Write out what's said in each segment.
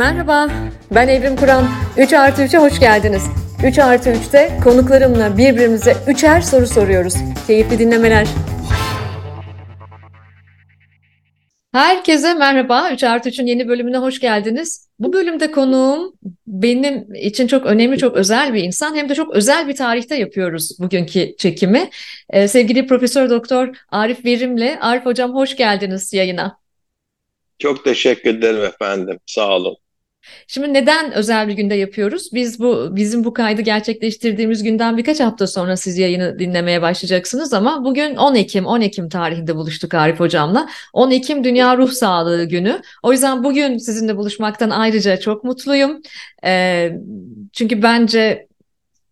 Merhaba, ben Evrim Kur'an. 3 artı 3'e hoş geldiniz. 3 artı 3'te konuklarımla birbirimize üçer soru soruyoruz. Keyifli dinlemeler. Herkese merhaba. 3 artı 3'ün yeni bölümüne hoş geldiniz. Bu bölümde konuğum benim için çok önemli, çok özel bir insan. Hem de çok özel bir tarihte yapıyoruz bugünkü çekimi. Ee, sevgili Profesör Doktor Arif Verim'le. Arif Hocam hoş geldiniz yayına. Çok teşekkür ederim efendim. Sağ olun. Şimdi neden özel bir günde yapıyoruz? Biz bu bizim bu kaydı gerçekleştirdiğimiz günden birkaç hafta sonra siz yayını dinlemeye başlayacaksınız ama bugün 10 Ekim 10 Ekim tarihinde buluştuk Arif hocamla. 10 Ekim Dünya Ruh Sağlığı Günü. O yüzden bugün sizinle buluşmaktan ayrıca çok mutluyum. Ee, çünkü bence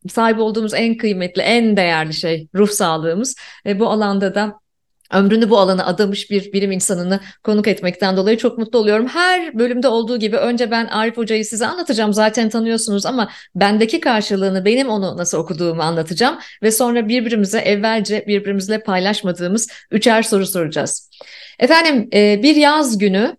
sahip olduğumuz en kıymetli, en değerli şey ruh sağlığımız ve bu alanda da ömrünü bu alana adamış bir bilim insanını konuk etmekten dolayı çok mutlu oluyorum. Her bölümde olduğu gibi önce ben Arif Hoca'yı size anlatacağım. Zaten tanıyorsunuz ama bendeki karşılığını benim onu nasıl okuduğumu anlatacağım. Ve sonra birbirimize evvelce birbirimizle paylaşmadığımız üçer soru soracağız. Efendim e, bir yaz günü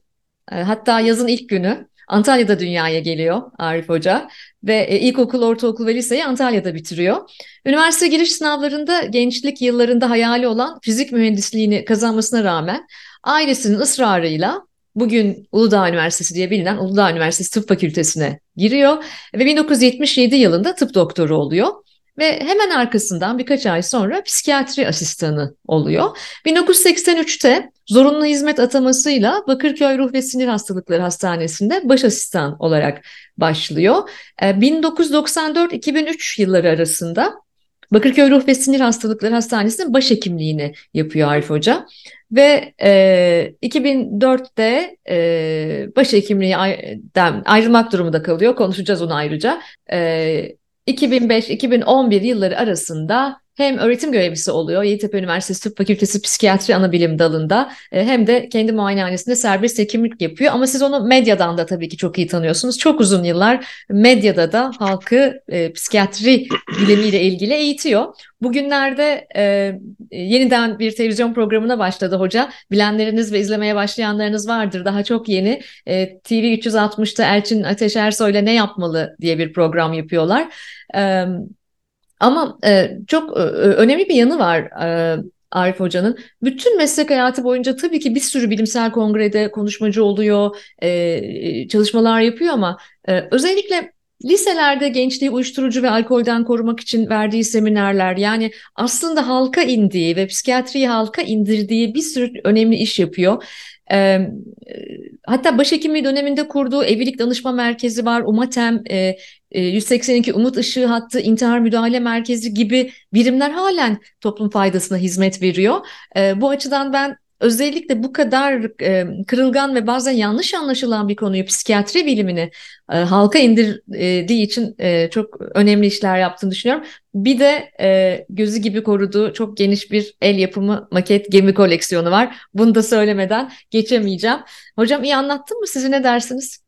e, hatta yazın ilk günü Antalya'da dünyaya geliyor Arif Hoca ve e, ilkokul, ortaokul ve liseyi Antalya'da bitiriyor. Üniversite giriş sınavlarında gençlik yıllarında hayali olan fizik mühendisliğini kazanmasına rağmen ailesinin ısrarıyla bugün Uludağ Üniversitesi diye bilinen Uludağ Üniversitesi Tıp Fakültesine giriyor ve 1977 yılında tıp doktoru oluyor ve hemen arkasından birkaç ay sonra psikiyatri asistanı oluyor. 1983'te zorunlu hizmet atamasıyla Bakırköy Ruh ve Sinir Hastalıkları Hastanesi'nde baş asistan olarak başlıyor. 1994-2003 yılları arasında Bakırköy Ruh ve Sinir Hastalıkları Hastanesi'nin başhekimliğini yapıyor Arif Hoca. Ve e, 2004'te e, başhekimliğinden ayrılmak durumunda kalıyor. Konuşacağız onu ayrıca. E, 2005-2011 yılları arasında hem öğretim görevlisi oluyor Yeditepe Üniversitesi Tıp Fakültesi Psikiyatri Anabilim Dalı'nda e, hem de kendi muayenehanesinde serbest hekimlik yapıyor. Ama siz onu medyadan da tabii ki çok iyi tanıyorsunuz. Çok uzun yıllar medyada da halkı e, psikiyatri bilimiyle ilgili eğitiyor. Bugünlerde e, yeniden bir televizyon programına başladı hoca. Bilenleriniz ve izlemeye başlayanlarınız vardır. Daha çok yeni. E, TV 360'ta Elçin Ateş Ersoy'la Ne Yapmalı diye bir program yapıyorlar. E, ama e, çok e, önemli bir yanı var e, Arif Hoca'nın. Bütün meslek hayatı boyunca tabii ki bir sürü bilimsel kongrede konuşmacı oluyor, e, çalışmalar yapıyor ama e, özellikle liselerde gençliği uyuşturucu ve alkolden korumak için verdiği seminerler yani aslında halka indiği ve psikiyatriyi halka indirdiği bir sürü önemli iş yapıyor. E, hatta başhekimliği döneminde kurduğu evlilik danışma merkezi var. Umatem, e, 182 Umut Işığı Hattı, İntihar Müdahale Merkezi gibi birimler halen toplum faydasına hizmet veriyor. E, bu açıdan ben özellikle bu kadar e, kırılgan ve bazen yanlış anlaşılan bir konuyu psikiyatri bilimini e, halka indirdiği için e, çok önemli işler yaptığını düşünüyorum. Bir de e, gözü gibi koruduğu çok geniş bir el yapımı maket gemi koleksiyonu var. Bunu da söylemeden geçemeyeceğim. Hocam iyi anlattım mı? Siz ne dersiniz?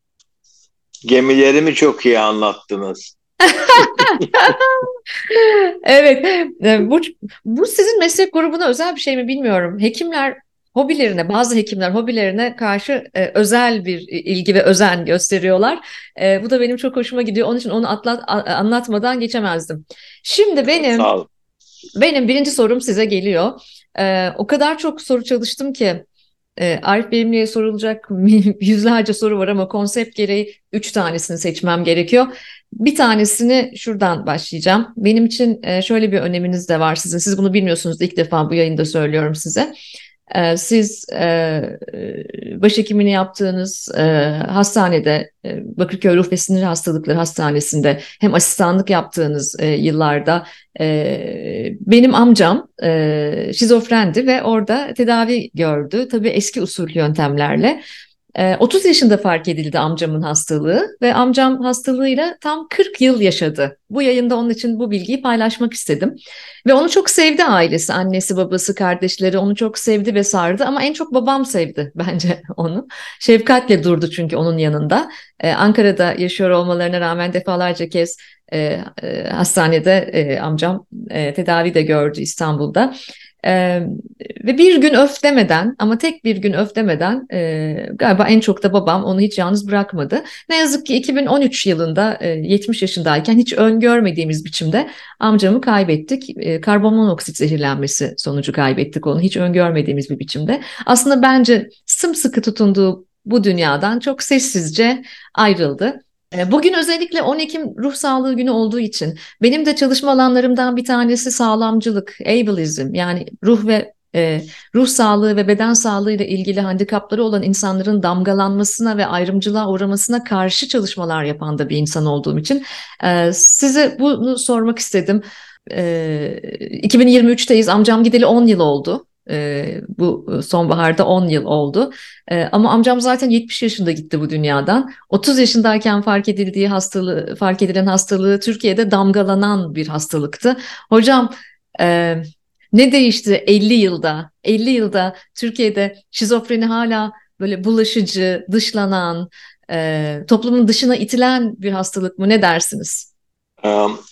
Gemilerimi çok iyi anlattınız. evet, e, bu, bu sizin meslek grubuna özel bir şey mi bilmiyorum. Hekimler hobilerine, bazı hekimler hobilerine karşı e, özel bir ilgi ve özen gösteriyorlar. E, bu da benim çok hoşuma gidiyor. Onun için onu atlat, anlatmadan geçemezdim. Şimdi benim benim birinci sorum size geliyor. E, o kadar çok soru çalıştım ki e, Arif benimle sorulacak yüzlerce soru var ama konsept gereği üç tanesini seçmem gerekiyor. Bir tanesini şuradan başlayacağım. Benim için e, şöyle bir öneminiz de var sizin. Siz bunu bilmiyorsunuz ilk defa bu yayında söylüyorum size. Ee, siz e, e, başhekimini yaptığınız e, hastanede, Bakırköy Ruh ve Sinir Hastalıkları Hastanesi'nde hem asistanlık yaptığınız yıllarda benim amcam şizofrendi ve orada tedavi gördü. Tabii eski usul yöntemlerle. 30 ee, yaşında fark edildi amcamın hastalığı ve amcam hastalığıyla tam 40 yıl yaşadı. Bu yayında onun için bu bilgiyi paylaşmak istedim. Ve onu çok sevdi ailesi, annesi, babası, kardeşleri onu çok sevdi ve sardı ama en çok babam sevdi bence onu. Şefkatle durdu çünkü onun yanında. Ee, Ankara'da yaşıyor olmalarına rağmen defalarca kez e, e, hastanede e, amcam e, tedavi de gördü İstanbul'da. Ee, ve bir gün öf demeden ama tek bir gün öf demeden e, galiba en çok da babam onu hiç yalnız bırakmadı. Ne yazık ki 2013 yılında e, 70 yaşındayken hiç öngörmediğimiz biçimde amcamı kaybettik. E, karbonmonoksit zehirlenmesi sonucu kaybettik onu hiç öngörmediğimiz bir biçimde. Aslında bence sımsıkı tutunduğu bu dünyadan çok sessizce ayrıldı. E, bugün özellikle 10 Ekim Ruh Sağlığı Günü olduğu için benim de çalışma alanlarımdan bir tanesi sağlamcılık, ableizm yani ruh ve e, ruh sağlığı ve beden sağlığı ile ilgili handikapları olan insanların damgalanmasına ve ayrımcılığa uğramasına karşı çalışmalar yapan da bir insan olduğum için e, size bunu sormak istedim. E, 2023'teyiz. Amcam gideli 10 yıl oldu. E, bu sonbaharda 10 yıl oldu. E, ama amcam zaten 70 yaşında gitti bu dünyadan. 30 yaşındayken fark edildiği hastalığı, fark edilen hastalığı Türkiye'de damgalanan bir hastalıktı. Hocam e, ne değişti 50 yılda? 50 yılda Türkiye'de şizofreni hala böyle bulaşıcı, dışlanan, e, toplumun dışına itilen bir hastalık mı? Ne dersiniz?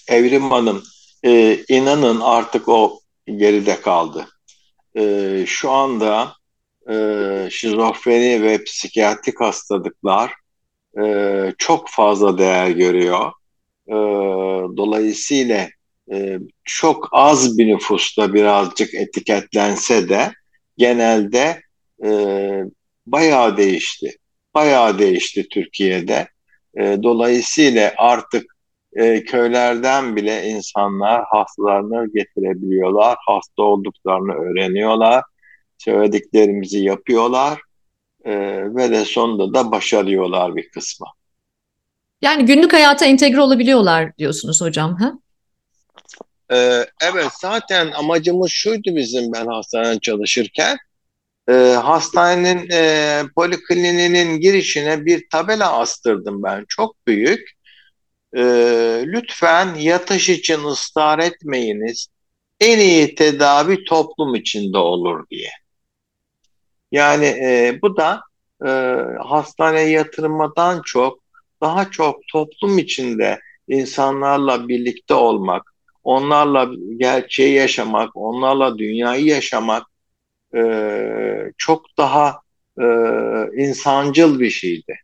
Evrim Hanım, e, inanın artık o geride kaldı e, şu anda e, şizofreni ve psikiyatrik hastalıklar e, çok fazla değer görüyor. E, dolayısıyla e, çok az bir nüfusta birazcık etiketlense de genelde e, bayağı değişti. Bayağı değişti Türkiye'de. E, dolayısıyla artık e, köylerden bile insanlar hastalarını getirebiliyorlar. Hasta olduklarını öğreniyorlar. Söylediklerimizi yapıyorlar. E, ve de sonunda da başarıyorlar bir kısmı. Yani günlük hayata entegre olabiliyorlar diyorsunuz hocam. Ha? Ee, evet zaten amacımız şuydu bizim ben hastanede çalışırken. E, hastanenin e, polikliniğinin girişine bir tabela astırdım ben çok büyük e, lütfen yatış için ısrar etmeyiniz. En iyi tedavi toplum içinde olur diye. Yani e, bu da e, hastaneye yatırmadan çok daha çok toplum içinde insanlarla birlikte olmak, onlarla gerçeği yaşamak, onlarla dünyayı yaşamak e, çok daha e, insancıl bir şeydi.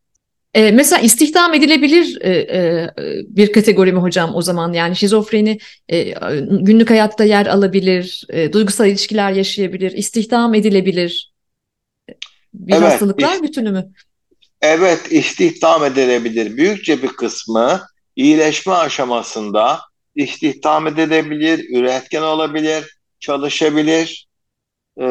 E, mesela istihdam edilebilir e, e, bir kategori mi hocam o zaman? Yani şizofreni e, günlük hayatta yer alabilir, e, duygusal ilişkiler yaşayabilir, istihdam edilebilir bir evet, hastalıklar bütünü mü? Evet, istihdam edilebilir. Büyükçe bir kısmı iyileşme aşamasında istihdam edilebilir, üretken olabilir, çalışabilir. E,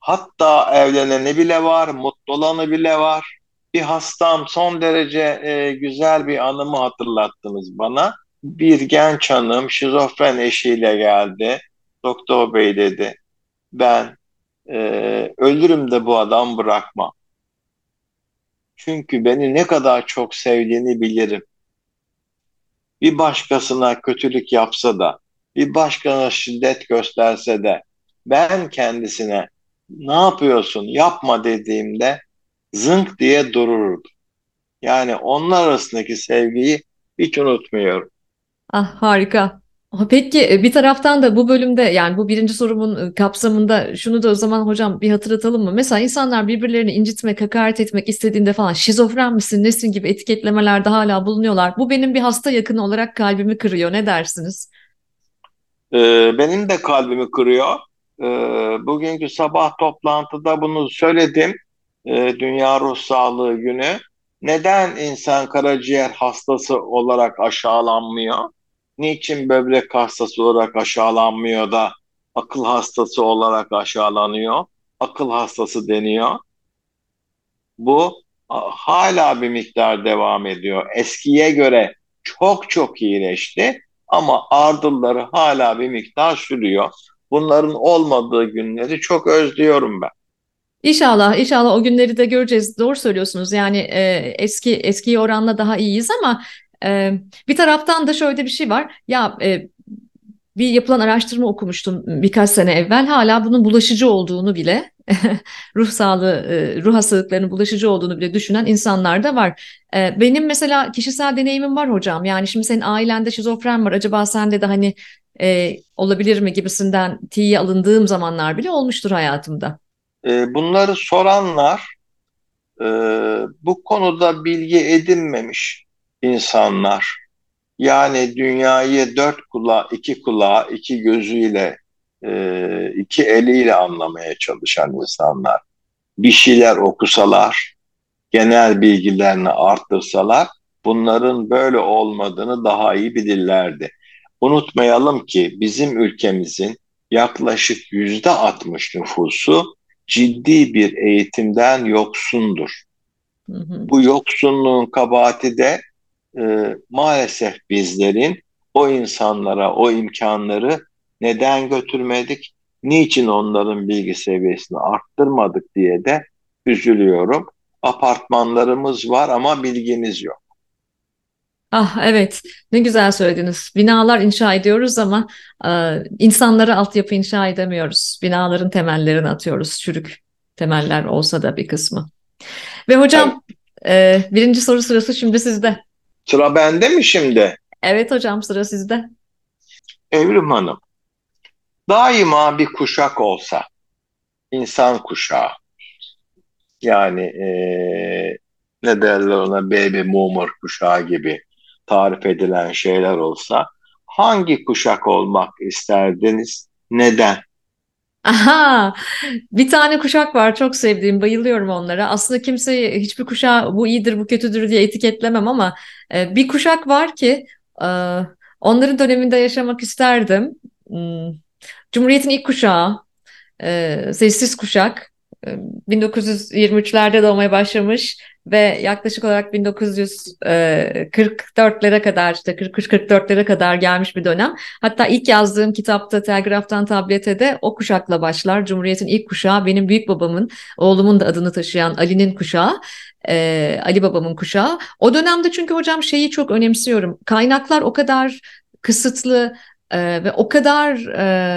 hatta evleneni bile var, mutlu olanı bile var bir hastam son derece e, güzel bir anımı hatırlattınız bana. Bir genç hanım şizofren eşiyle geldi. Doktor bey dedi ben e, ölürüm de bu adam bırakmam. Çünkü beni ne kadar çok sevdiğini bilirim. Bir başkasına kötülük yapsa da, bir başkasına şiddet gösterse de ben kendisine ne yapıyorsun yapma dediğimde zınk diye dururdu. Yani onlar arasındaki sevgiyi hiç unutmuyorum. Ah harika. Peki e, bir taraftan da bu bölümde yani bu birinci sorumun e, kapsamında şunu da o zaman hocam bir hatırlatalım mı? Mesela insanlar birbirlerini incitmek, hakaret etmek istediğinde falan şizofren misin, nesin gibi etiketlemelerde hala bulunuyorlar. Bu benim bir hasta yakını olarak kalbimi kırıyor. Ne dersiniz? Ee, benim de kalbimi kırıyor. Ee, bugünkü sabah toplantıda bunu söyledim e, Dünya Ruh Sağlığı Günü. Neden insan karaciğer hastası olarak aşağılanmıyor? Niçin böbrek hastası olarak aşağılanmıyor da akıl hastası olarak aşağılanıyor? Akıl hastası deniyor. Bu hala bir miktar devam ediyor. Eskiye göre çok çok iyileşti ama ardılları hala bir miktar sürüyor. Bunların olmadığı günleri çok özlüyorum ben. İnşallah, inşallah o günleri de göreceğiz. Doğru söylüyorsunuz. Yani e, eski eski oranla daha iyiyiz ama e, bir taraftan da şöyle bir şey var. Ya e, bir yapılan araştırma okumuştum birkaç sene evvel. Hala bunun bulaşıcı olduğunu bile ruh sağlığı, e, ruh hastalıklarının bulaşıcı olduğunu bile düşünen insanlar da var. E, benim mesela kişisel deneyimim var hocam. Yani şimdi senin ailende şizofren var. Acaba sende de hani e, olabilir mi gibisinden tiye alındığım zamanlar bile olmuştur hayatımda. Bunları soranlar bu konuda bilgi edinmemiş insanlar. Yani dünyayı dört kulağı, iki kulağı, iki gözüyle e, iki eliyle anlamaya çalışan insanlar bir şeyler okusalar, genel bilgilerini arttırsalar bunların böyle olmadığını daha iyi bilirlerdi. Unutmayalım ki bizim ülkemizin yaklaşık yüzde 60 nüfusu ciddi bir eğitimden yoksundur. Hı hı. Bu yoksunluğun kabahati de e, maalesef bizlerin o insanlara o imkanları neden götürmedik, niçin onların bilgi seviyesini arttırmadık diye de üzülüyorum. Apartmanlarımız var ama bilgimiz yok. Ah evet ne güzel söylediniz. Binalar inşa ediyoruz ama e, insanlara altyapı inşa edemiyoruz. Binaların temellerini atıyoruz. Çürük temeller olsa da bir kısmı. Ve hocam e, birinci soru sırası şimdi sizde. Sıra bende mi şimdi? Evet hocam sıra sizde. Evrim Hanım daima bir kuşak olsa, insan kuşağı, yani e, ne derler ona baby boomer kuşağı gibi tarif edilen şeyler olsa, hangi kuşak olmak isterdiniz? Neden? Aha, bir tane kuşak var çok sevdiğim, bayılıyorum onlara. Aslında kimseyi hiçbir kuşağı bu iyidir, bu kötüdür diye etiketlemem ama e, bir kuşak var ki e, onların döneminde yaşamak isterdim. Hmm, Cumhuriyet'in ilk kuşağı, e, sessiz kuşak, 1923'lerde doğmaya başlamış ve yaklaşık olarak 1944'lere e, kadar işte 43-44'lere kadar gelmiş bir dönem. Hatta ilk yazdığım kitapta Telgraftan Tablete de o kuşakla başlar. Cumhuriyet'in ilk kuşağı benim büyük babamın, oğlumun da adını taşıyan Ali'nin kuşağı. Ee, Ali babamın kuşağı. O dönemde çünkü hocam şeyi çok önemsiyorum. Kaynaklar o kadar kısıtlı, ee, ve o kadar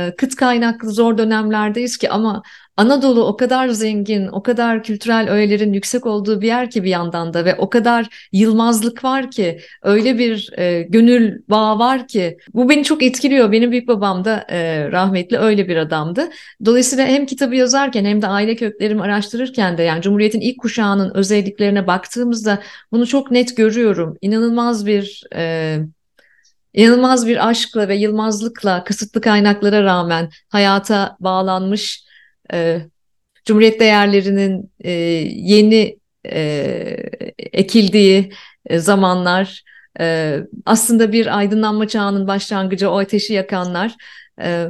e, kıt kaynaklı zor dönemlerdeyiz ki ama Anadolu o kadar zengin, o kadar kültürel öğelerin yüksek olduğu bir yer ki bir yandan da ve o kadar yılmazlık var ki, öyle bir e, gönül bağı var ki bu beni çok etkiliyor. Benim büyük babam da e, rahmetli öyle bir adamdı. Dolayısıyla hem kitabı yazarken hem de aile köklerimi araştırırken de yani Cumhuriyet'in ilk kuşağının özelliklerine baktığımızda bunu çok net görüyorum. İnanılmaz bir e, İnanılmaz bir aşkla ve yılmazlıkla kısıtlı kaynaklara rağmen hayata bağlanmış e, Cumhuriyet değerlerinin e, yeni e, ekildiği e, zamanlar e, aslında bir aydınlanma çağının başlangıcı o ateşi yakanlar. E,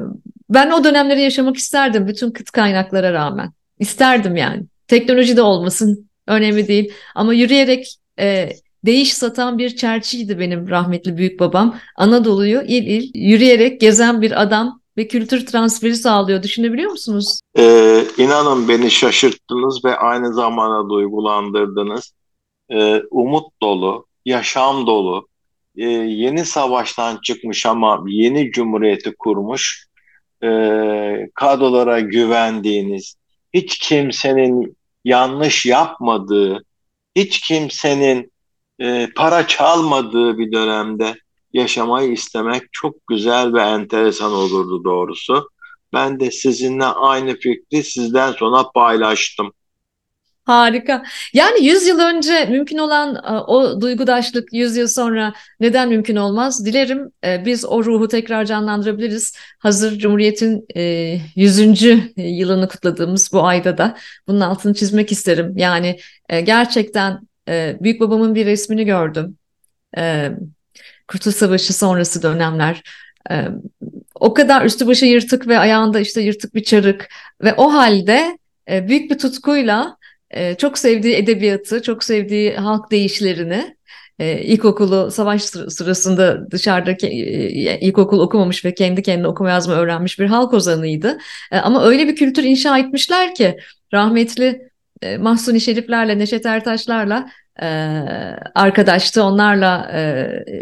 ben o dönemleri yaşamak isterdim bütün kıt kaynaklara rağmen. İsterdim yani. Teknoloji de olmasın önemli değil ama yürüyerek e, değiş satan bir çerçiydi benim rahmetli büyük babam. Anadolu'yu il il yürüyerek gezen bir adam ve kültür transferi sağlıyor. Düşünebiliyor musunuz? Ee, inanın beni şaşırttınız ve aynı zamanda duygulandırdınız. Ee, umut dolu, yaşam dolu, e, yeni savaştan çıkmış ama yeni cumhuriyeti kurmuş, e, kadrolara güvendiğiniz, hiç kimsenin yanlış yapmadığı, hiç kimsenin e, para çalmadığı bir dönemde yaşamayı istemek çok güzel ve enteresan olurdu doğrusu. Ben de sizinle aynı fikri sizden sonra paylaştım. Harika. Yani 100 yıl önce mümkün olan e, o duygudaşlık 100 yıl sonra neden mümkün olmaz? Dilerim e, biz o ruhu tekrar canlandırabiliriz. Hazır Cumhuriyet'in 100. E, yılını kutladığımız bu ayda da bunun altını çizmek isterim. Yani gerçekten e, büyük babamın bir resmini gördüm. E, Kurtuluş Savaşı sonrası dönemler. E, o kadar üstü başı yırtık ve ayağında işte yırtık bir çarık ve o halde e, büyük bir tutkuyla e, çok sevdiği edebiyatı, çok sevdiği halk deyişlerini e, ilkokulu savaş sırasında dışarıda e, ilkokul okumamış ve kendi kendine okuma yazma öğrenmiş bir halk ozanıydı. E, ama öyle bir kültür inşa etmişler ki rahmetli e, Mahsuni Şeriflerle, Neşet Ertaşlarla arkadaştı. Onlarla e,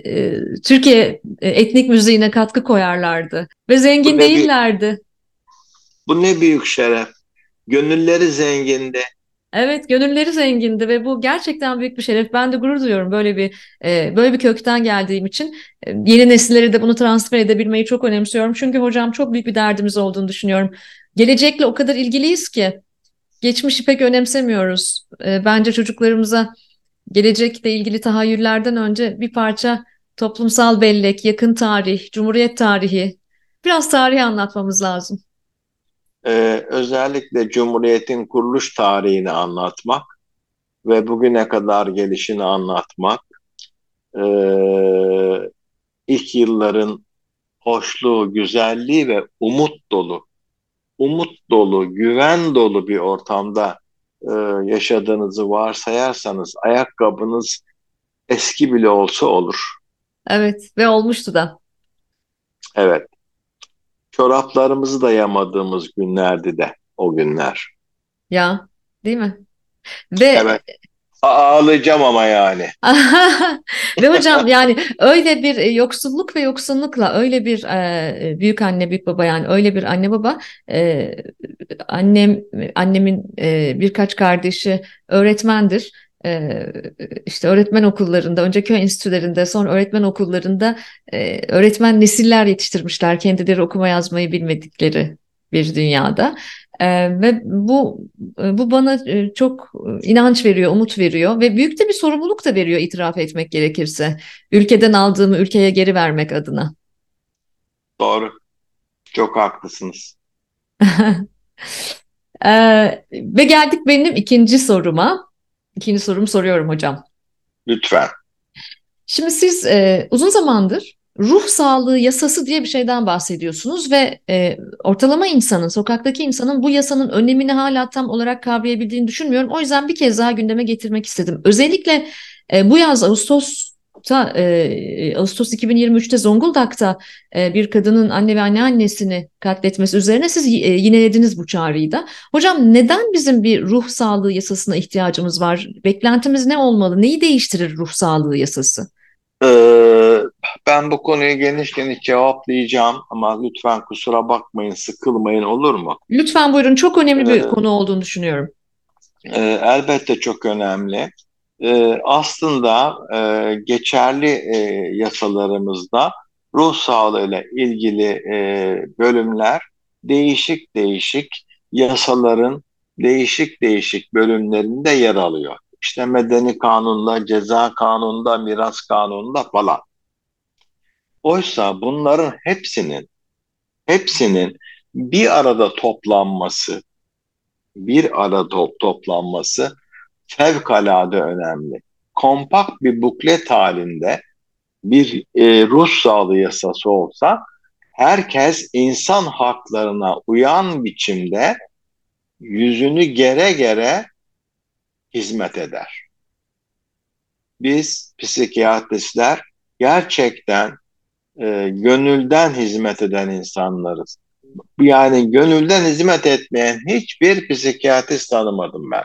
e, Türkiye etnik müziğine katkı koyarlardı ve zengin bu değillerdi. bu ne büyük şeref. Gönülleri zengindi. Evet, gönülleri zengindi ve bu gerçekten büyük bir şeref. Ben de gurur duyuyorum böyle bir e, böyle bir kökten geldiğim için. E, yeni nesillere de bunu transfer edebilmeyi çok önemsiyorum. Çünkü hocam çok büyük bir derdimiz olduğunu düşünüyorum. Gelecekle o kadar ilgiliyiz ki geçmişi pek önemsemiyoruz. E, bence çocuklarımıza gelecekle ilgili tahayyüllerden önce bir parça toplumsal bellek, yakın tarih, cumhuriyet tarihi, biraz tarihi anlatmamız lazım. E, özellikle Cumhuriyet'in kuruluş tarihini anlatmak ve bugüne kadar gelişini anlatmak, e, ilk yılların hoşluğu, güzelliği ve umut dolu, umut dolu, güven dolu bir ortamda e, yaşadığınızı varsayarsanız ayakkabınız eski bile olsa olur. Evet ve olmuştu da. Evet. Çoraplarımızı da yamadığımız günlerdi de o günler. Ya değil mi? Ve evet. Ağlayacağım ama yani. ve hocam yani öyle bir e, yoksulluk ve yoksunlukla öyle bir e, büyük anne büyük baba yani öyle bir anne baba e, annem annemin e, birkaç kardeşi öğretmendir işte öğretmen okullarında, önce köy enstitülerinde, sonra öğretmen okullarında öğretmen nesiller yetiştirmişler kendileri okuma yazmayı bilmedikleri bir dünyada. Ve bu bu bana çok inanç veriyor, umut veriyor ve büyük de bir sorumluluk da veriyor itiraf etmek gerekirse. Ülkeden aldığımı ülkeye geri vermek adına. Doğru. Çok haklısınız. ee, ve geldik benim ikinci soruma. İkinci sorumu soruyorum hocam. Lütfen. Şimdi siz e, uzun zamandır ruh sağlığı yasası diye bir şeyden bahsediyorsunuz ve e, ortalama insanın, sokaktaki insanın bu yasanın önemini hala tam olarak kavrayabildiğini düşünmüyorum. O yüzden bir kez daha gündeme getirmek istedim. Özellikle e, bu yaz Ağustos ta, e, Ağustos 2023'te Zonguldak'ta e, bir kadının anne ve anneannesini katletmesi üzerine siz e, yinelediniz bu çağrıyı da. Hocam neden bizim bir ruh sağlığı yasasına ihtiyacımız var? Beklentimiz ne olmalı? Neyi değiştirir ruh sağlığı yasası? Ee, ben bu konuyu geniş geniş cevaplayacağım ama lütfen kusura bakmayın, sıkılmayın olur mu? Lütfen buyurun. Çok önemli bir ee, konu olduğunu düşünüyorum. E, elbette çok önemli e, aslında e, geçerli e, yasalarımızda ruh sağlığıyla ilgili e, bölümler değişik değişik yasaların değişik değişik bölümlerinde yer alıyor. İşte medeni kanunda, ceza kanununda, miras kanununda falan. Oysa bunların hepsinin hepsinin bir arada toplanması, bir arada top toplanması fevkalade önemli. Kompakt bir buklet halinde bir e, ruh sağlığı yasası olsa herkes insan haklarına uyan biçimde yüzünü gere gere hizmet eder. Biz psikiyatristler gerçekten e, gönülden hizmet eden insanlarız. Yani gönülden hizmet etmeyen hiçbir psikiyatrist tanımadım ben.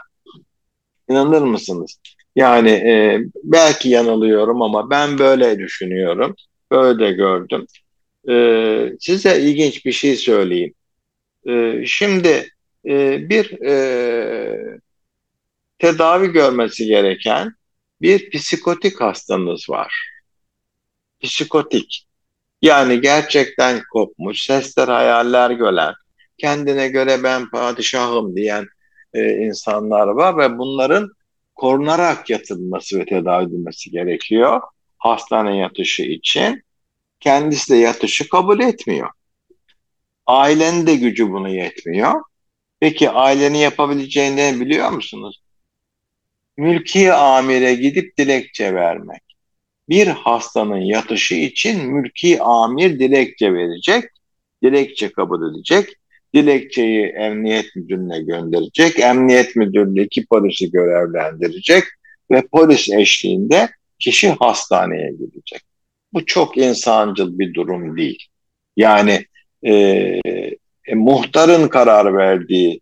İnanır mısınız? Yani e, belki yanılıyorum ama ben böyle düşünüyorum. Böyle gördüm. E, size ilginç bir şey söyleyeyim. E, şimdi e, bir e, tedavi görmesi gereken bir psikotik hastanız var. Psikotik. Yani gerçekten kopmuş, sesler, hayaller gören, kendine göre ben padişahım diyen e, insanlar var ve bunların korunarak yatılması ve tedavi edilmesi gerekiyor hastane yatışı için. Kendisi de yatışı kabul etmiyor. Ailenin de gücü bunu yetmiyor. Peki ailenin yapabileceğini biliyor musunuz? Mülki amire gidip dilekçe vermek. Bir hastanın yatışı için mülki amir dilekçe verecek, dilekçe kabul edecek dilekçeyi emniyet müdürlüğüne gönderecek. Emniyet müdürlüğü polisi görevlendirecek ve polis eşliğinde kişi hastaneye gidecek. Bu çok insancıl bir durum değil. Yani e, e, muhtarın karar verdiği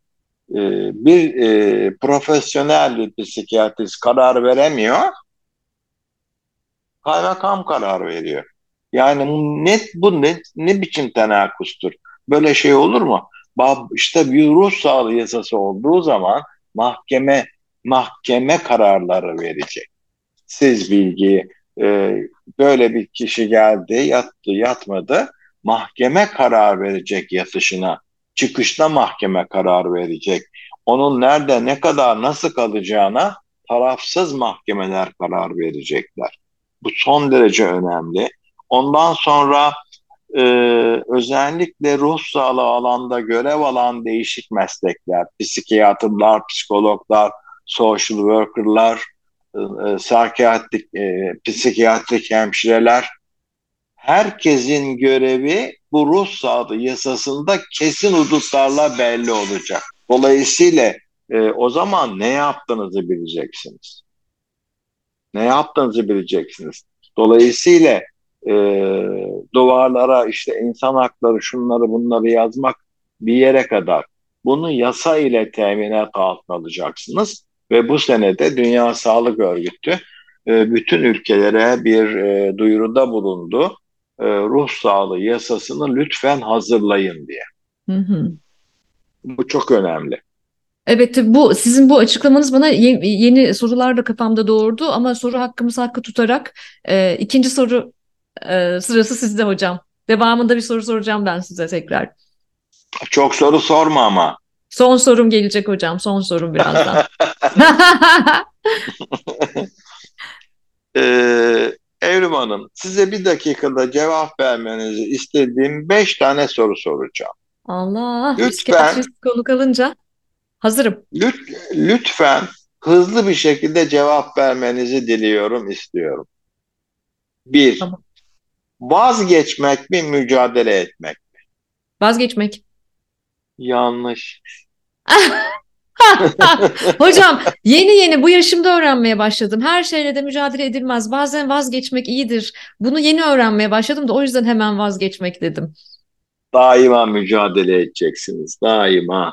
e, bir e, profesyonel bir psikiyatrist karar veremiyor, kaymakam karar veriyor. Yani net bu ne, ne biçim tenakustur? Böyle şey olur mu? İşte bir ruh sağlığı yasası olduğu zaman mahkeme mahkeme kararları verecek. Siz bilgi e, böyle bir kişi geldi, yattı, yatmadı. Mahkeme karar verecek yatışına. Çıkışta mahkeme karar verecek. Onun nerede, ne kadar, nasıl kalacağına tarafsız mahkemeler karar verecekler. Bu son derece önemli. Ondan sonra e, özellikle ruh sağlığı alanda görev alan değişik meslekler, psikiyatrlar, psikologlar, social worker'lar, e, e, e, psikiyatrik hemşireler, herkesin görevi bu ruh sağlığı yasasında kesin hudutlarla belli olacak. Dolayısıyla e, o zaman ne yaptığınızı bileceksiniz. Ne yaptığınızı bileceksiniz. Dolayısıyla e, duvarlara işte insan hakları şunları bunları yazmak bir yere kadar bunu yasa ile teminat altına alacaksınız ve bu senede Dünya Sağlık Örgütü e, bütün ülkelere bir e, duyuruda bulundu. E, ruh sağlığı yasasını lütfen hazırlayın diye. Hı hı. Bu çok önemli. Evet bu sizin bu açıklamanız bana yeni, yeni sorular da kafamda doğurdu ama soru hakkımız hakkı tutarak e, ikinci soru e, sırası sizde hocam. Devamında bir soru soracağım ben size tekrar. Çok soru sorma ama. Son sorum gelecek hocam. Son sorum birazdan. ee, Evrim Hanım, size bir dakikada cevap vermenizi istediğim beş tane soru soracağım. Allah, lütfen konu kalınca hazırım. Lüt, lütfen hızlı bir şekilde cevap vermenizi diliyorum, istiyorum. Bir, tamam. vazgeçmek mi, mücadele etmek mi? Vazgeçmek. Yanlış. Hocam yeni yeni bu yaşımda öğrenmeye başladım. Her şeyle de mücadele edilmez. Bazen vazgeçmek iyidir. Bunu yeni öğrenmeye başladım da o yüzden hemen vazgeçmek dedim. Daima mücadele edeceksiniz. Daima.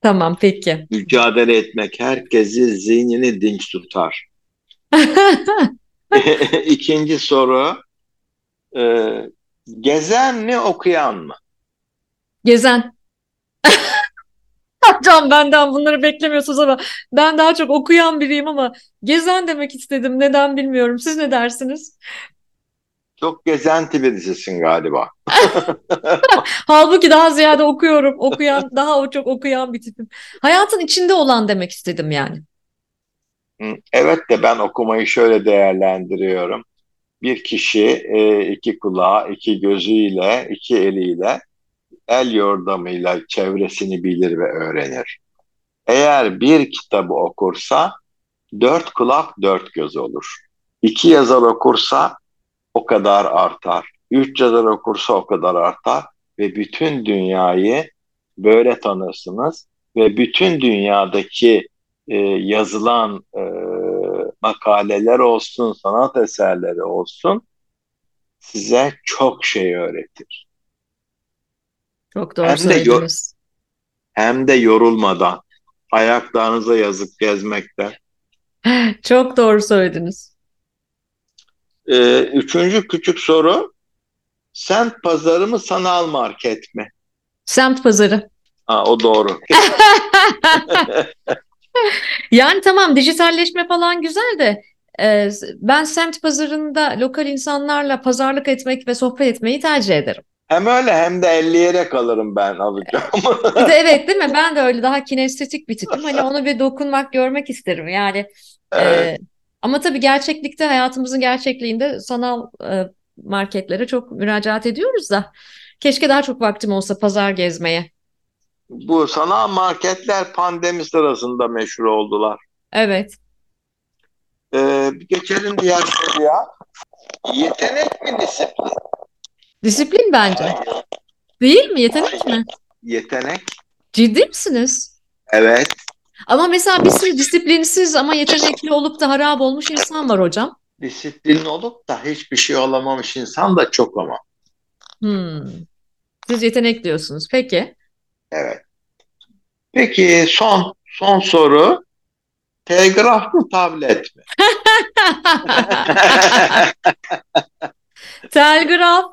Tamam peki. Mücadele etmek herkesi zihnini dinç tutar. İkinci soru. E, gezen mi okuyan mı? Gezen. Hocam benden bunları beklemiyorsunuz ama ben daha çok okuyan biriyim ama gezen demek istedim. Neden bilmiyorum. Siz ne dersiniz? Çok gezenti birisisin galiba. Halbuki daha ziyade okuyorum. Okuyan, daha o çok okuyan bir tipim. Hayatın içinde olan demek istedim yani. Evet de ben okumayı şöyle değerlendiriyorum. Bir kişi e, iki kulağı, iki gözüyle, iki eliyle el yordamıyla çevresini bilir ve öğrenir. Eğer bir kitabı okursa dört kulak dört göz olur. İki yazar okursa o kadar artar. Üç yazar okursa o kadar artar ve bütün dünyayı böyle tanırsınız ve bütün dünyadaki e, yazılan e, makaleler olsun, sanat eserleri olsun size çok şey öğretir. Çok doğru hem söylediniz. De hem de yorulmadan, ayaklarınıza yazıp gezmekten. Çok doğru söylediniz. Ee, üçüncü küçük soru, semt pazarı mı sanal market mi? Semt pazarı. Ha, o doğru. yani tamam dijitalleşme falan güzel de e, ben semt pazarında lokal insanlarla pazarlık etmek ve sohbet etmeyi tercih ederim. Hem öyle hem de elleyerek alırım ben alacağım. evet değil mi? Ben de öyle daha kinestetik bir tipim. Hani onu bir dokunmak, görmek isterim. Yani e, evet. e, ama tabii gerçeklikte hayatımızın gerçekliğinde sanal e, marketlere çok müracaat ediyoruz da keşke daha çok vaktim olsa pazar gezmeye. Bu sanal marketler pandemi sırasında meşhur oldular. Evet. Ee, geçelim diğer soruya. Yetenek mi disiplin? Disiplin bence. Değil mi? Yetenek mi? Yetenek. Ciddi misiniz? Evet. Ama mesela bir sürü disiplinsiz ama yetenekli olup da harap olmuş insan var hocam. Disiplinli olup da hiçbir şey olamamış insan da çok ama. Hmm. Siz yetenek diyorsunuz. Peki. Evet. Peki son son soru. Telgraf mı tablet mi? Telgraf.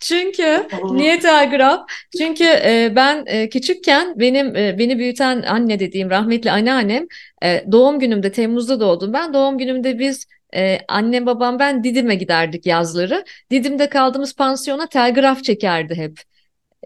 Çünkü niye telgraf? Çünkü e, ben e, küçükken benim e, beni büyüten anne dediğim rahmetli anneannem e, doğum günümde Temmuz'da doğdum. Ben doğum günümde biz e, annem babam ben Didim'e giderdik yazları. Didim'de kaldığımız pansiyona telgraf çekerdi hep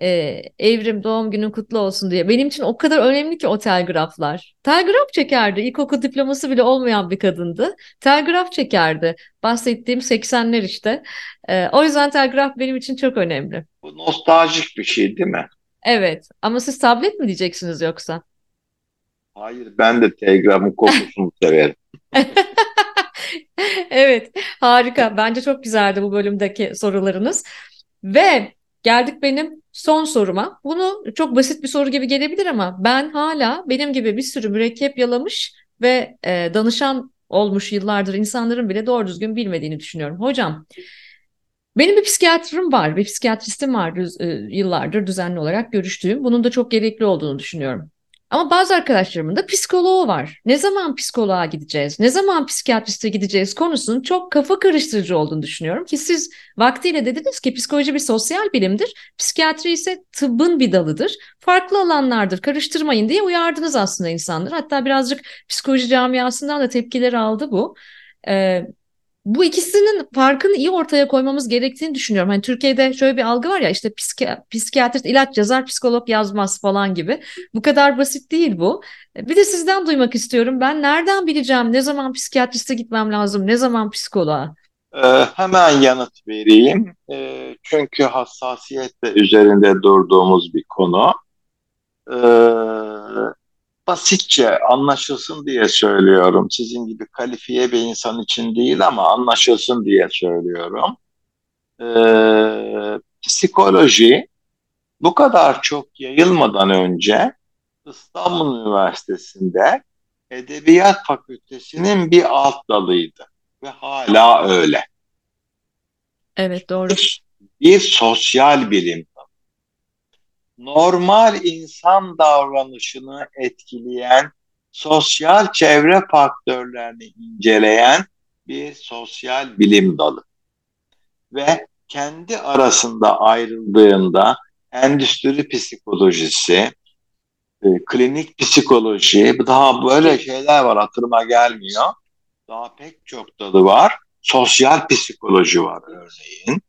e, Evrim doğum günün kutlu olsun diye. Benim için o kadar önemli ki o telgraflar. Telgraf çekerdi. İlkokul diploması bile olmayan bir kadındı. Telgraf çekerdi. Bahsettiğim 80'ler işte. E, o yüzden telgraf benim için çok önemli. Bu nostaljik bir şey değil mi? Evet. Ama siz tablet mi diyeceksiniz yoksa? Hayır, ben de telgrafın kokusunu severim. Evet, harika. Bence çok güzeldi bu bölümdeki sorularınız. Ve Geldik benim son soruma. Bunu çok basit bir soru gibi gelebilir ama ben hala benim gibi bir sürü mürekkep yalamış ve e, danışan olmuş yıllardır insanların bile doğru düzgün bilmediğini düşünüyorum. Hocam, benim bir psikiyatrim var, bir psikiyatristim var e, yıllardır düzenli olarak görüştüğüm. Bunun da çok gerekli olduğunu düşünüyorum. Ama bazı arkadaşlarımın da psikoloğu var. Ne zaman psikoloğa gideceğiz, ne zaman psikiyatriste gideceğiz konusunun çok kafa karıştırıcı olduğunu düşünüyorum ki siz vaktiyle dediniz ki psikoloji bir sosyal bilimdir, psikiyatri ise tıbbın bir dalıdır. Farklı alanlardır, karıştırmayın diye uyardınız aslında insanları. Hatta birazcık psikoloji camiasından da tepkiler aldı bu. Ee, bu ikisinin farkını iyi ortaya koymamız gerektiğini düşünüyorum. Hani Türkiye'de şöyle bir algı var ya işte psiki psikiyatrist ilaç yazar, psikolog yazmaz falan gibi. Bu kadar basit değil bu. Bir de sizden duymak istiyorum. Ben nereden bileceğim ne zaman psikiyatriste gitmem lazım, ne zaman psikoloğa? Ee, hemen yanıt vereyim. Ee, çünkü hassasiyetle üzerinde durduğumuz bir konu. Ee, basitçe anlaşılsın diye söylüyorum. Sizin gibi kalifiye bir insan için değil ama anlaşılsın diye söylüyorum. Ee, psikoloji bu kadar çok yayılmadan önce İstanbul Üniversitesi'nde Edebiyat Fakültesinin bir alt dalıydı ve hala öyle. Evet doğru. Bir, bir sosyal bilim normal insan davranışını etkileyen sosyal çevre faktörlerini inceleyen bir sosyal bilim dalı. Ve kendi arasında ayrıldığında endüstri psikolojisi, e, klinik psikoloji, daha böyle şeyler var hatırıma gelmiyor. Daha pek çok dalı var. Sosyal psikoloji var örneğin.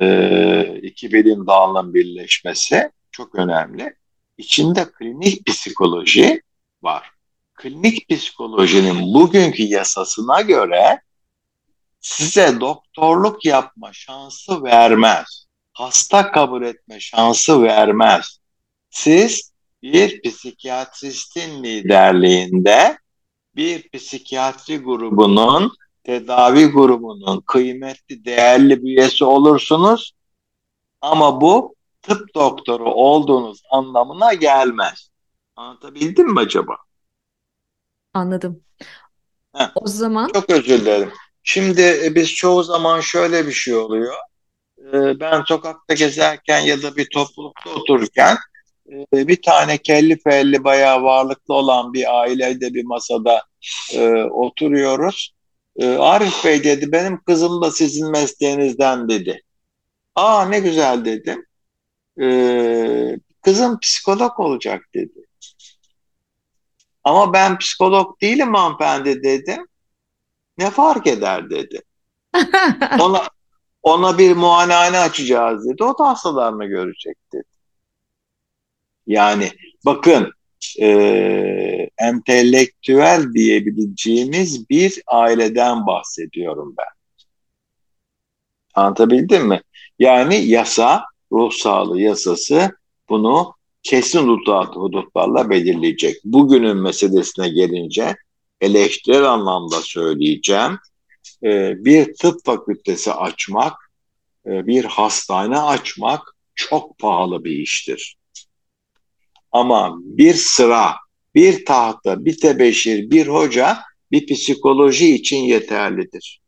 E, iki bilim dalının birleşmesi çok önemli. İçinde klinik psikoloji var. Klinik psikolojinin bugünkü yasasına göre size doktorluk yapma şansı vermez. Hasta kabul etme şansı vermez. Siz bir psikiyatristin liderliğinde bir psikiyatri grubunun tedavi grubunun kıymetli, değerli bir üyesi olursunuz. Ama bu tıp doktoru olduğunuz anlamına gelmez. Anlatabildim mi acaba? Anladım. Heh, o zaman... Çok özür dilerim. Şimdi e, biz çoğu zaman şöyle bir şey oluyor. E, ben sokakta gezerken ya da bir toplulukta otururken e, bir tane kelli felli bayağı varlıklı olan bir ailede bir masada oturuyoruz. Arif Bey dedi benim kızım da sizin mesleğinizden dedi. Aa ne güzel dedim e, kızım psikolog olacak dedi. Ama ben psikolog değilim hanımefendi dedim. Ne fark eder dedi. ona ona bir muayenehane açacağız dedi. O da hastalarını görecek dedi. Yani bakın e, entelektüel diyebileceğimiz bir aileden bahsediyorum ben. Anlatabildim mi? Yani yasa ruh sağlığı yasası bunu kesin hudutlarla belirleyecek. Bugünün meselesine gelince eleştirel anlamda söyleyeceğim. Ee, bir tıp fakültesi açmak, e, bir hastane açmak çok pahalı bir iştir. Ama bir sıra, bir tahta, bir tebeşir, bir hoca bir psikoloji için yeterlidir.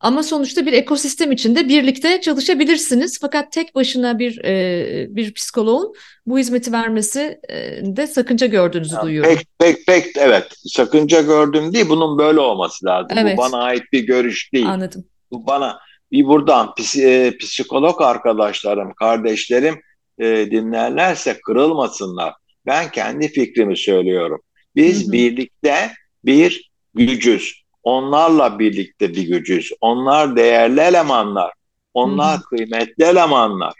Ama sonuçta bir ekosistem içinde birlikte çalışabilirsiniz. Fakat tek başına bir e, bir psikoloğun bu hizmeti vermesi e, de sakınca gördüğünüzü Yani duyuyorum. pek pek pek evet sakınca gördüm değil bunun böyle olması lazım. Bu Evet, bana ait bir görüş değil. anladım. Bu bana bir buradan e, psikolog arkadaşlarım, kardeşlerim e, dinlerlerse kırılmasınlar. Ben kendi fikrimi söylüyorum. Hı Biz hı, birlikte bir gücüz. Onlarla birlikte bir gücüz. Onlar değerli elemanlar. Onlar kıymetli elemanlar.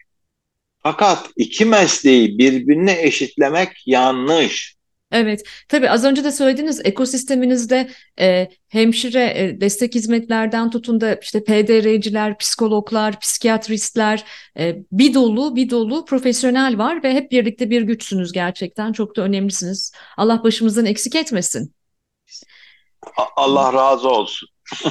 Fakat iki mesleği birbirine eşitlemek yanlış. Evet, tabii az önce de söylediğiniz ekosisteminizde e, hemşire e, destek hizmetlerden tutun da işte PDR'ciler, psikologlar, psikiyatristler e, bir dolu bir dolu profesyonel var ve hep birlikte bir güçsünüz gerçekten çok da önemlisiniz. Allah başımızdan eksik etmesin. Allah razı olsun.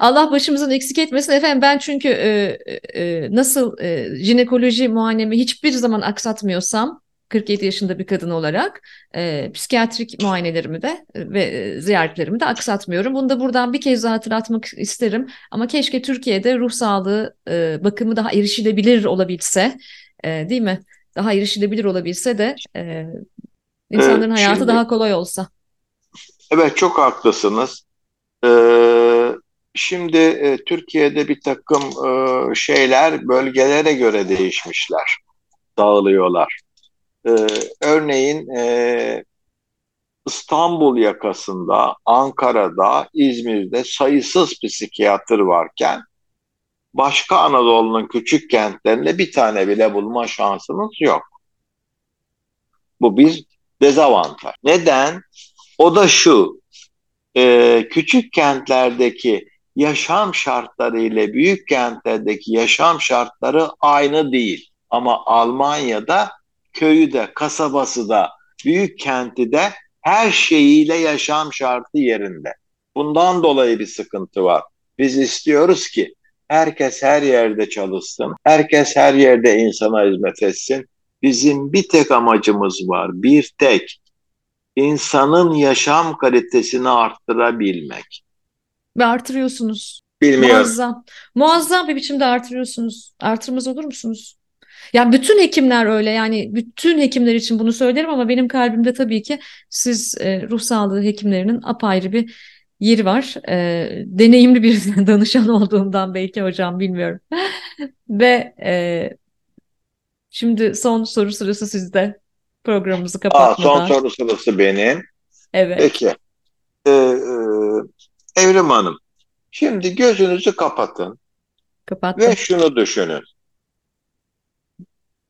Allah başımızdan eksik etmesin efendim ben çünkü e, e, nasıl e, jinekoloji muayenemi hiçbir zaman aksatmıyorsam 47 yaşında bir kadın olarak e, psikiyatrik muayenelerimi de e, ve e, ziyaretlerimi de aksatmıyorum. Bunu da buradan bir kez daha hatırlatmak isterim. Ama keşke Türkiye'de ruh sağlığı e, bakımı daha erişilebilir olabilse, e, değil mi? Daha erişilebilir olabilse de e, insanların hayatı şimdi daha kolay olsa. Evet çok haklısınız. Ee, şimdi e, Türkiye'de bir takım e, şeyler bölgelere göre değişmişler, dağılıyorlar. Ee, örneğin e, İstanbul yakasında, Ankara'da, İzmir'de sayısız psikiyatr varken başka Anadolu'nun küçük kentlerinde bir tane bile bulma şansınız yok. Bu bir dezavantaj. Neden? O da şu, e, küçük kentlerdeki yaşam şartları ile büyük kentlerdeki yaşam şartları aynı değil. Ama Almanya'da köyü de, kasabası da, büyük kenti de her şeyiyle yaşam şartı yerinde. Bundan dolayı bir sıkıntı var. Biz istiyoruz ki herkes her yerde çalışsın, herkes her yerde insana hizmet etsin. Bizim bir tek amacımız var, bir tek insanın yaşam kalitesini arttırabilmek. Ve artırıyorsunuz. Bilmiyorum. Muazzam. Muazzam bir biçimde artırıyorsunuz. Artırmaz olur musunuz? Ya bütün hekimler öyle yani bütün hekimler için bunu söylerim ama benim kalbimde tabii ki siz e, ruh sağlığı hekimlerinin apayrı bir yeri var. E, deneyimli bir danışan olduğumdan belki hocam bilmiyorum. Ve e, şimdi son soru sırası sizde programımızı Aa, son kapatmadan. soru sırası benim. Evet, Peki. Ee, e, Evrim Hanım, şimdi gözünüzü kapatın ve kapattım. şunu düşünün.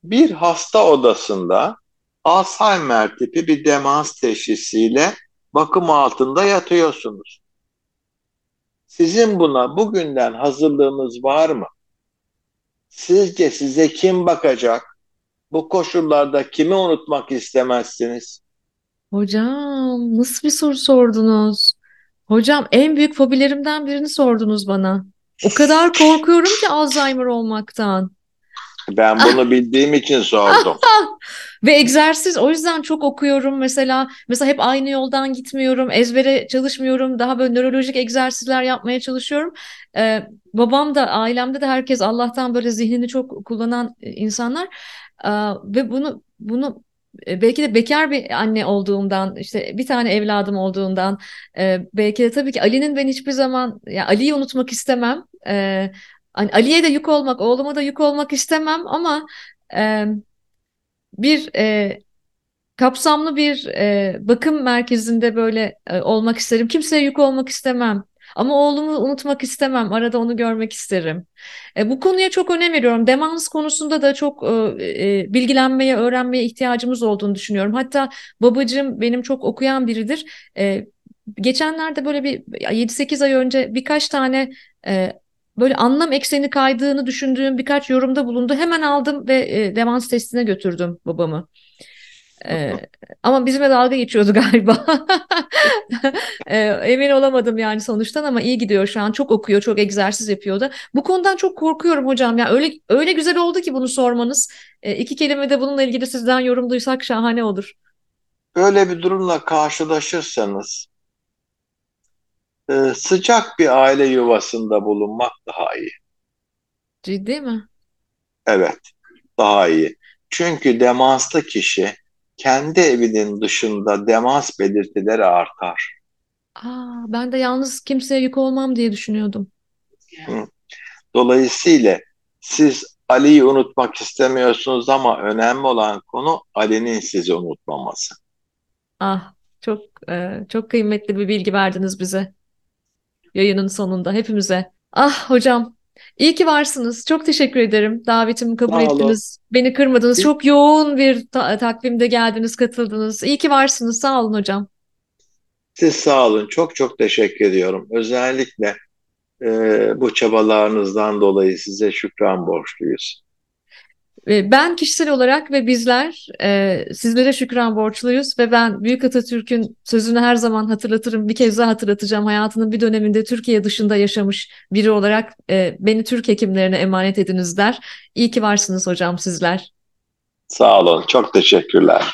Bir hasta odasında Alzheimer tipi bir demans teşhisiyle bakım altında yatıyorsunuz. Sizin buna bugünden hazırlığınız var mı? Sizce size kim bakacak? Bu koşullarda kimi unutmak istemezsiniz? Hocam nasıl bir soru sordunuz? Hocam en büyük fobilerimden birini sordunuz bana. O kadar korkuyorum ki Alzheimer olmaktan. Ben bunu bildiğim için sordum. Ve egzersiz o yüzden çok okuyorum mesela. Mesela hep aynı yoldan gitmiyorum, ezbere çalışmıyorum. Daha böyle nörolojik egzersizler yapmaya çalışıyorum. Ee, babam da ailemde de herkes Allah'tan böyle zihnini çok kullanan e, insanlar. Ve bunu bunu e, belki de bekar bir anne olduğumdan, işte bir tane evladım olduğundan, belki de tabii ki Ali'nin ben hiçbir zaman, ya Ali'yi unutmak istemem. Hani Ali'ye de yük olmak, oğluma da yük olmak istemem ama bir kapsamlı bir bakım merkezinde böyle olmak isterim. Kimseye yük olmak istemem. Ama oğlumu unutmak istemem. Arada onu görmek isterim. E, bu konuya çok önem veriyorum. Demans konusunda da çok e, e, bilgilenmeye, öğrenmeye ihtiyacımız olduğunu düşünüyorum. Hatta babacığım benim çok okuyan biridir. E, geçenlerde böyle bir 7-8 ay önce birkaç tane e, böyle anlam ekseni kaydığını düşündüğüm birkaç yorumda bulundu. Hemen aldım ve e, demans testine götürdüm babamı. Ee, ama bizimle dalga geçiyordu galiba. Ee, emin olamadım yani sonuçtan ama iyi gidiyor şu an. Çok okuyor, çok egzersiz yapıyor da. Bu konudan çok korkuyorum hocam. Ya öyle öyle güzel oldu ki bunu sormanız. Ee, iki kelime de bununla ilgili sizden yorum duysak şahane olur. Böyle bir durumla karşılaşırsanız e, sıcak bir aile yuvasında bulunmak daha iyi. Ciddi mi? Evet, daha iyi. Çünkü demanslı kişi kendi evinin dışında demans belirtileri artar. Aa, ben de yalnız kimseye yük olmam diye düşünüyordum. Hı. Dolayısıyla siz Ali'yi unutmak istemiyorsunuz ama önemli olan konu Ali'nin sizi unutmaması. Ah, çok e, çok kıymetli bir bilgi verdiniz bize yayının sonunda hepimize. Ah hocam, iyi ki varsınız. Çok teşekkür ederim. Davetimi kabul ettiniz. Beni kırmadınız. Çok yoğun bir ta- takvimde geldiniz, katıldınız. İyi ki varsınız. Sağ olun hocam. Siz sağ olun. Çok çok teşekkür ediyorum. Özellikle e, bu çabalarınızdan dolayı size şükran borçluyuz. Ve Ben kişisel olarak ve bizler e, sizlere şükran borçluyuz ve ben Büyük Atatürk'ün sözünü her zaman hatırlatırım. Bir kez daha hatırlatacağım. Hayatının bir döneminde Türkiye dışında yaşamış biri olarak e, beni Türk hekimlerine emanet ediniz der. İyi ki varsınız hocam sizler. Sağ olun. Çok teşekkürler.